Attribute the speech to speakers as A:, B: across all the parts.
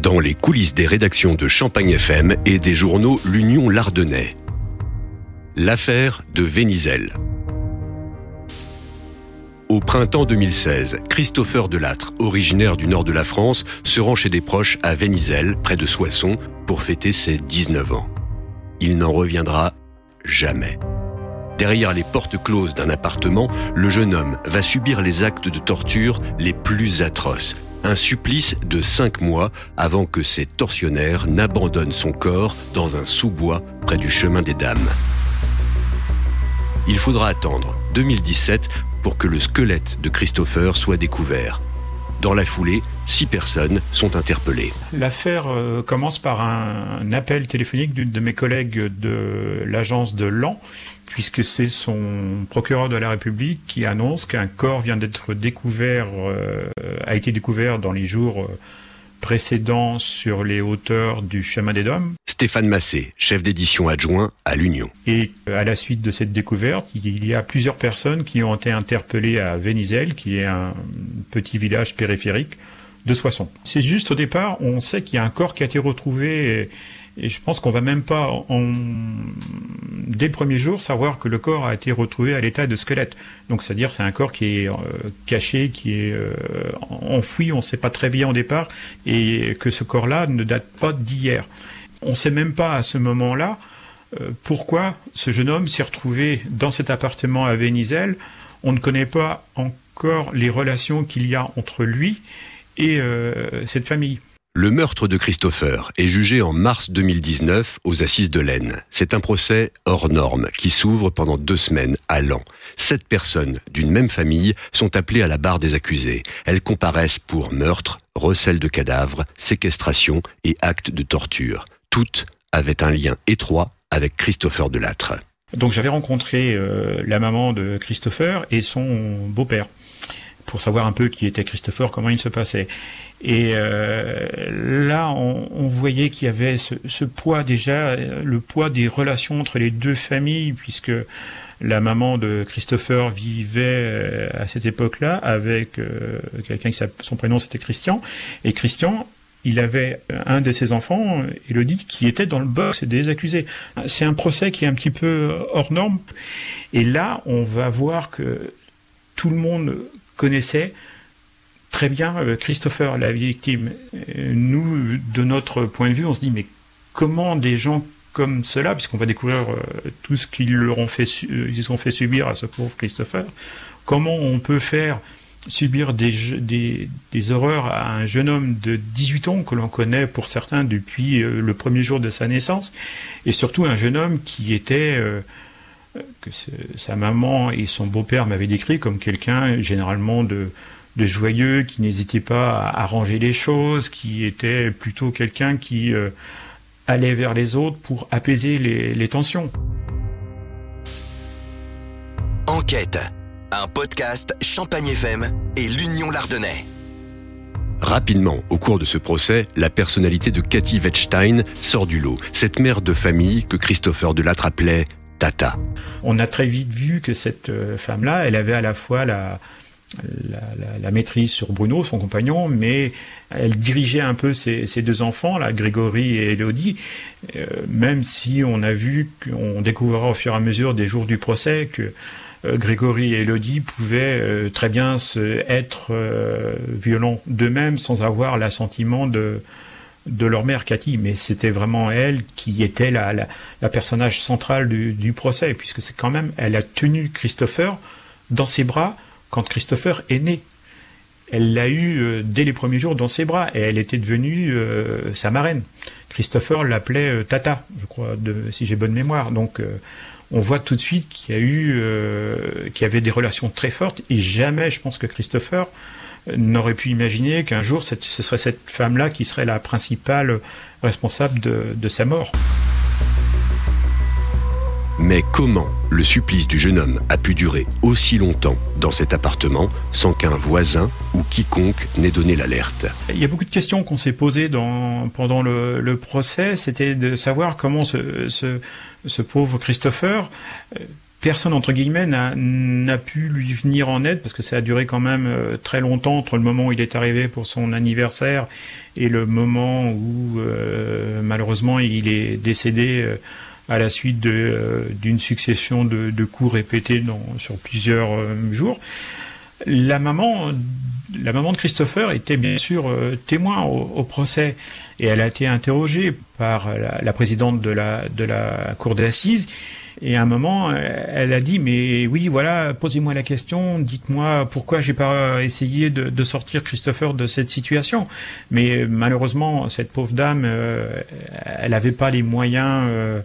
A: Dans les coulisses des rédactions de Champagne FM et des journaux L'Union Lardonnais. L'affaire de Vénizel. Au printemps 2016, Christopher Delattre, originaire du nord de la France, se rend chez des proches à Vénizel, près de Soissons, pour fêter ses 19 ans. Il n'en reviendra jamais. Derrière les portes closes d'un appartement, le jeune homme va subir les actes de torture les plus atroces. Un supplice de cinq mois avant que ses tortionnaires n'abandonnent son corps dans un sous-bois près du chemin des dames. Il faudra attendre 2017 pour que le squelette de Christopher soit découvert. Dans la foulée, six personnes sont interpellées.
B: L'affaire euh, commence par un, appel téléphonique d'une de mes collègues de l'agence de Lan, puisque c'est son procureur de la République qui annonce qu'un corps vient d'être découvert, euh, a été découvert dans les jours euh, précédents sur les hauteurs du chemin des Dômes.
A: Stéphane Massé, chef d'édition adjoint à l'Union.
B: Et à la suite de cette découverte, il y a plusieurs personnes qui ont été interpellées à Vénizel, qui est un petit village périphérique de Soissons. C'est juste au départ, on sait qu'il y a un corps qui a été retrouvé et, je pense qu'on va même pas, en, dès le premier jour, savoir que le corps a été retrouvé à l'état de squelette. Donc, c'est-à-dire, c'est un corps qui est euh, caché, qui est euh, enfoui, on ne sait pas très bien au départ, et que ce corps-là ne date pas d'hier. On ne sait même pas à ce moment-là euh, pourquoi ce jeune homme s'est retrouvé dans cet appartement à Vénizel. On ne connaît pas encore les relations qu'il y a entre lui et cette famille.
A: Le meurtre de Christopher est jugé en mars 2019 aux assises de l'Aisne. C'est un procès hors norme qui s'ouvre pendant deux semaines à Lan. Sept personnes d'une même famille sont appelées à la barre des accusés. Elles comparaissent pour meurtre, recel de cadavres, séquestration et actes de torture. Toutes avaient un lien étroit avec Christopher Delattre.
B: Donc j'avais rencontré euh, la maman de Christopher et son beau-père pour savoir un peu qui était Christopher, comment il se passait. Et euh, là, on, voyait qu'il y avait ce, poids déjà, le poids des relations entre les deux familles, puisque la maman de Christopher vivait euh, à cette époque-là avec euh, quelqu'un qui son prénom c'était Christian, et Christian il avait un de ses enfants, Elodie, qui était dans le box des accusés. C'est un procès qui est un petit peu hors norme. Et là, on va voir que tout le monde connaissait très bien euh, Christopher, la victime. Euh, nous, de notre point de vue, on se dit, mais comment des gens comme cela, puisqu'on va découvrir euh, tout ce qu'ils leur ont fait, ils ont fait subir à ce pauvre Christopher, comment on peut faire subir des, horreurs à un jeune homme de 18 ans que l'on connaît pour certains depuis le premier jour de sa naissance, et surtout un jeune homme qui était que sa maman et son beau-père m'avaient décrit comme quelqu'un généralement de, joyeux, qui n'hésitait pas à arranger les choses, qui était plutôt quelqu'un qui euh, allait vers les autres pour apaiser les tensions.
A: Enquête, un podcast Champagne FM et l'Union Lardonnais. Rapidement, au cours de ce procès, la personnalité de Cathy Wettstein sort du lot. Cette mère de famille que Christopher Delattre appelait Tata.
B: On a très vite vu que cette euh, femme-là, elle avait à la fois la, la, maîtrise sur Bruno, son compagnon, mais elle dirigeait un peu ses, deux enfants, là, Grégory et Elodie, euh, même si on a vu, qu'on découvrira au fur et à mesure des jours du procès que euh, Grégory et Elodie pouvaient très bien se, être violents d'eux-mêmes sans avoir l'assentiment de, de leur mère Cathy, mais c'était vraiment elle qui était la, la, personnage central du, du, procès, puisque c'est quand même, elle a tenu Christopher dans ses bras quand Christopher est né. Elle l'a eu euh, dès les premiers jours dans ses bras et elle était devenue euh, sa marraine. Christopher l'appelait euh, Tata, je crois, si j'ai bonne mémoire. Donc on voit tout de suite qu'il y a eu, qu'il y avait des relations très fortes et jamais, je pense que Christopher n'aurait pu imaginer qu'un jour ce serait cette femme-là qui serait la principale responsable de, sa mort.
A: Mais comment le supplice du jeune homme a pu durer aussi longtemps dans cet appartement sans qu'un voisin ou quiconque n'ait donné l'alerte?
B: Il y a beaucoup de questions qu'on s'est posées pendant le, procès. C'était de savoir comment ce, pauvre Christopher, euh, personne entre guillemets n'a pu lui venir en aide parce que ça a duré quand même euh, très longtemps entre le moment où il est arrivé pour son anniversaire et le moment où euh, malheureusement il est décédé à la suite d'une succession de, de, coups répétés sur plusieurs jours. La maman, la maman de Christopher était bien sûr témoin au, procès et elle a été interrogée par la, présidente de la, de la cour d'assises et à un moment, elle a dit mais oui, voilà, posez-moi la question, dites-moi pourquoi j'ai pas essayé de, sortir Christopher de cette situation. Mais malheureusement, cette pauvre dame, euh, elle n'avait pas les moyens. Euh,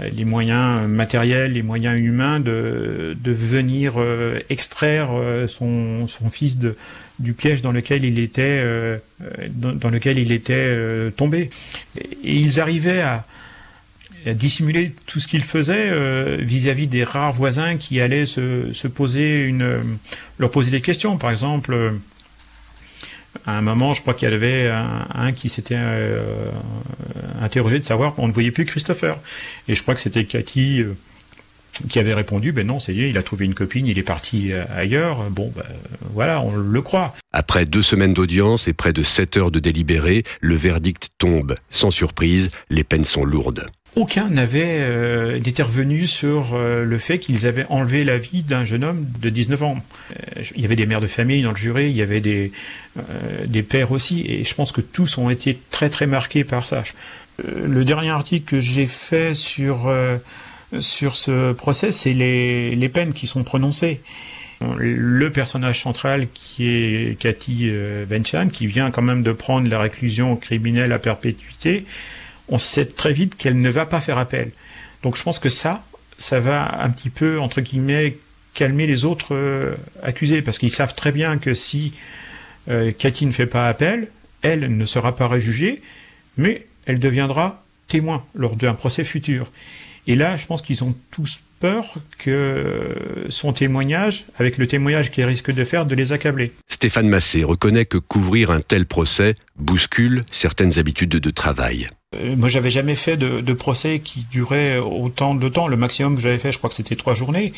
B: les moyens matériels, les moyens humains de, de venir euh, extraire son, son fils de, du piège dans lequel il était dans, lequel il était tombé. Et ils arrivaient à, dissimuler tout ce qu'il faisait euh, vis-à-vis des rares voisins qui allaient se, se poser une, euh, leur poser des questions. Par exemple, euh, à un moment, je crois qu'il y avait un, qui s'était interrogé de savoir qu'on ne voyait plus Christopher. Et je crois que c'était Cathy qui avait répondu, ben non, c'est il a trouvé une copine, il est parti ailleurs. Bon, ben, voilà, on le croit.
A: Après deux semaines d'audience et près de sept heures de délibéré, le verdict tombe. Sans surprise, les peines sont lourdes
B: aucun n'avait euh, été revenu sur euh, le fait qu'ils avaient enlevé la vie d'un jeune homme de 19 ans. Euh, il y avait des mères de famille dans le jury, il y avait des, des pères aussi, et je pense que tous ont été très très marqués par ça. le dernier article que j'ai fait sur, sur ce procès, c'est les, les peines qui sont prononcées. Le personnage central qui est Cathy Benchan, qui vient quand même de prendre la réclusion criminelle à perpétuité, on sait très vite qu'elle ne va pas faire appel. Donc je pense que ça, ça va un petit peu, entre guillemets, calmer les autres euh, accusés, parce qu'ils savent très bien que si euh, Cathy ne fait pas appel, elle ne sera pas réjugée, mais elle deviendra témoin lors d'un procès futur. Et là, je pense qu'ils ont tous peur que son témoignage, avec le témoignage qu'il risque de faire, de les accabler.
A: Stéphane Massé reconnaît que couvrir un tel procès bouscule certaines habitudes de travail.
B: Euh, moi, j'avais jamais fait de, procès qui durait autant de temps. Le maximum que j'avais fait, je crois que c'était trois journées.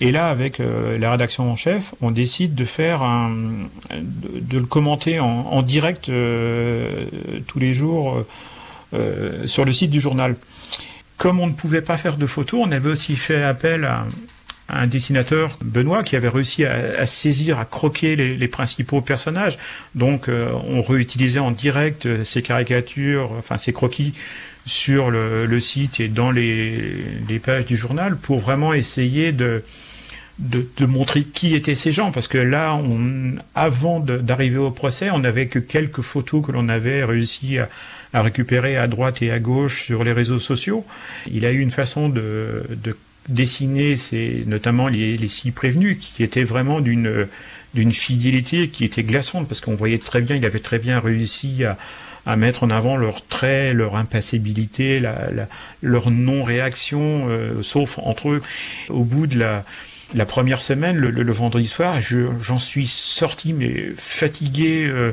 B: Et là, avec euh, la rédaction en chef, on décide de faire un, de, le commenter en, direct euh, tous les jours sur le site du journal. Comme on ne pouvait pas faire de photos, on avait aussi fait appel à, un dessinateur, Benoît, qui avait réussi à, saisir, à croquer les, principaux personnages. Donc, euh, on réutilisait en direct ces caricatures, enfin ces croquis sur le, site et dans les, pages du journal pour vraiment essayer de, de, montrer qui étaient ces gens. Parce que là, on, avant d'arriver au procès, on n'avait que quelques photos que l'on avait réussi à, à, récupérer à droite et à gauche sur les réseaux sociaux. Il a eu une façon de, de dessiner c'est notamment les, les six prévenus qui étaient vraiment d'une d'une fidélité qui était glaçante parce qu'on voyait très bien, il avait très bien réussi à, à mettre en avant leur trait, leur impassibilité, la, la, leur non-réaction, euh, sauf entre eux. Au bout de la, la première semaine, le, le, vendredi soir, j'en suis sorti mais fatigué. Euh,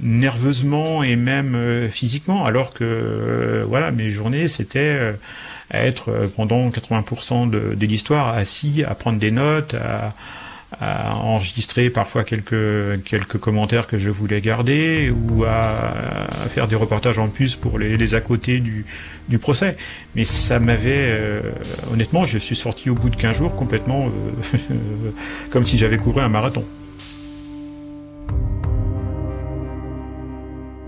B: nerveusement et même euh, physiquement alors que voilà mes journées c'était à être euh, pendant 80% de, l'histoire assis à prendre des notes, à, enregistrer parfois quelques quelques commentaires que je voulais garder ou à, faire des reportages en plus pour les, à côté du, du procès. Mais ça m'avait euh, honnêtement, je suis sorti au bout de 15 jours complètement euh, comme si j'avais couru un marathon.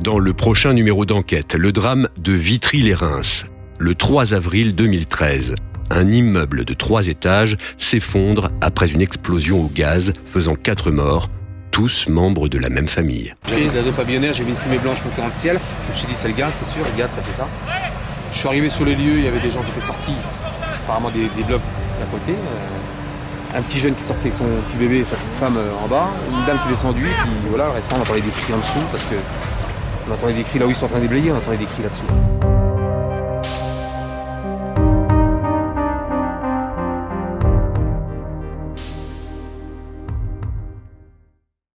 A: Dans le prochain numéro d'enquête, le drame de Vitry-les-Reims le 3 avril 2013. Un immeuble de trois étages s'effondre après une explosion au gaz faisant quatre morts, tous membres de la même famille.
C: J'ai des j'ai vu une fumée blanche monter dans le ciel. Je me suis dit c'est le gaz, c'est sûr, le gaz ça fait ça. Je suis arrivé sur les lieux, il y avait des gens qui étaient sortis, apparemment des, blocs d'à côté. Euh, un petit jeune qui sortait avec son petit bébé et sa petite femme euh, en bas, une dame qui est descendue, puis voilà, restant on entendait des cris en dessous parce que on entendait des cris là où ils sont en train de déblayer, on entendait des cris là-dessous.